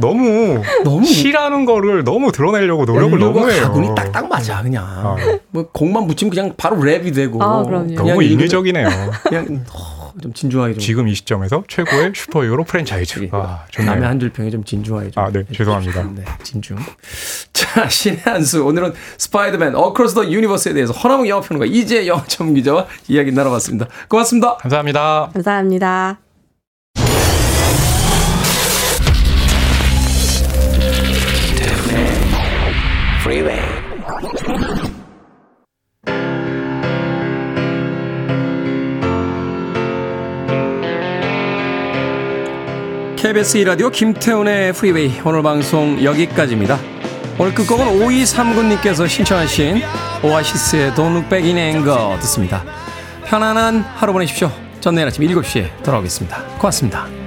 너무 너무 시라는 거를 너무 드러내려고 노력을 너무 해요. 각운이 딱딱 맞아 그냥 아. 뭐 곡만 붙이면 그냥 바로 랩이 되고 아, 그럼요. 그냥 너무 인위적이네요. 그냥 어, 좀 진중하게 좀 지금 이 시점에서 최고의 슈퍼히어로 프랜차이즈. 예. 아, 남의 좋네요. 한줄 평에 좀 진중하게 좀 아, 네. 죄송합니다. 네, 진중. 자, 씨네한수. 오늘은 스파이더맨 어크로스 더 유니버스에 대해서 허남웅 영화평론가 이지혜 영화 전문 기자와 이야기 나눠봤습니다. 고맙습니다. 감사합니다. 감사합니다. KBS 2라디오 김태훈의 프리웨이 오늘 방송 여기까지입니다. 오늘 끝곡은 5239님께서 신청하신 오아시스의 Don't Look Back in Anger 듣습니다. 편안한 하루 보내십시오. 전 내일 아침 7시에 돌아오겠습니다. 고맙습니다.